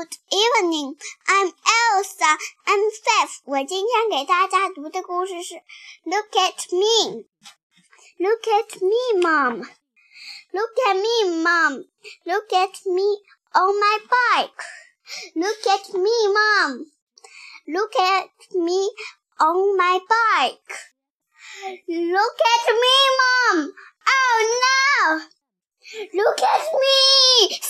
Good evening. I'm Elsa. I'm five. 我今天给大家读的故事是 Look at me. Look at me, Mom. Look at me, Mom. Look at me on my bike. Look at me, Mom. Look at me on my bike. Look at me, Mom. Oh no! Look at me!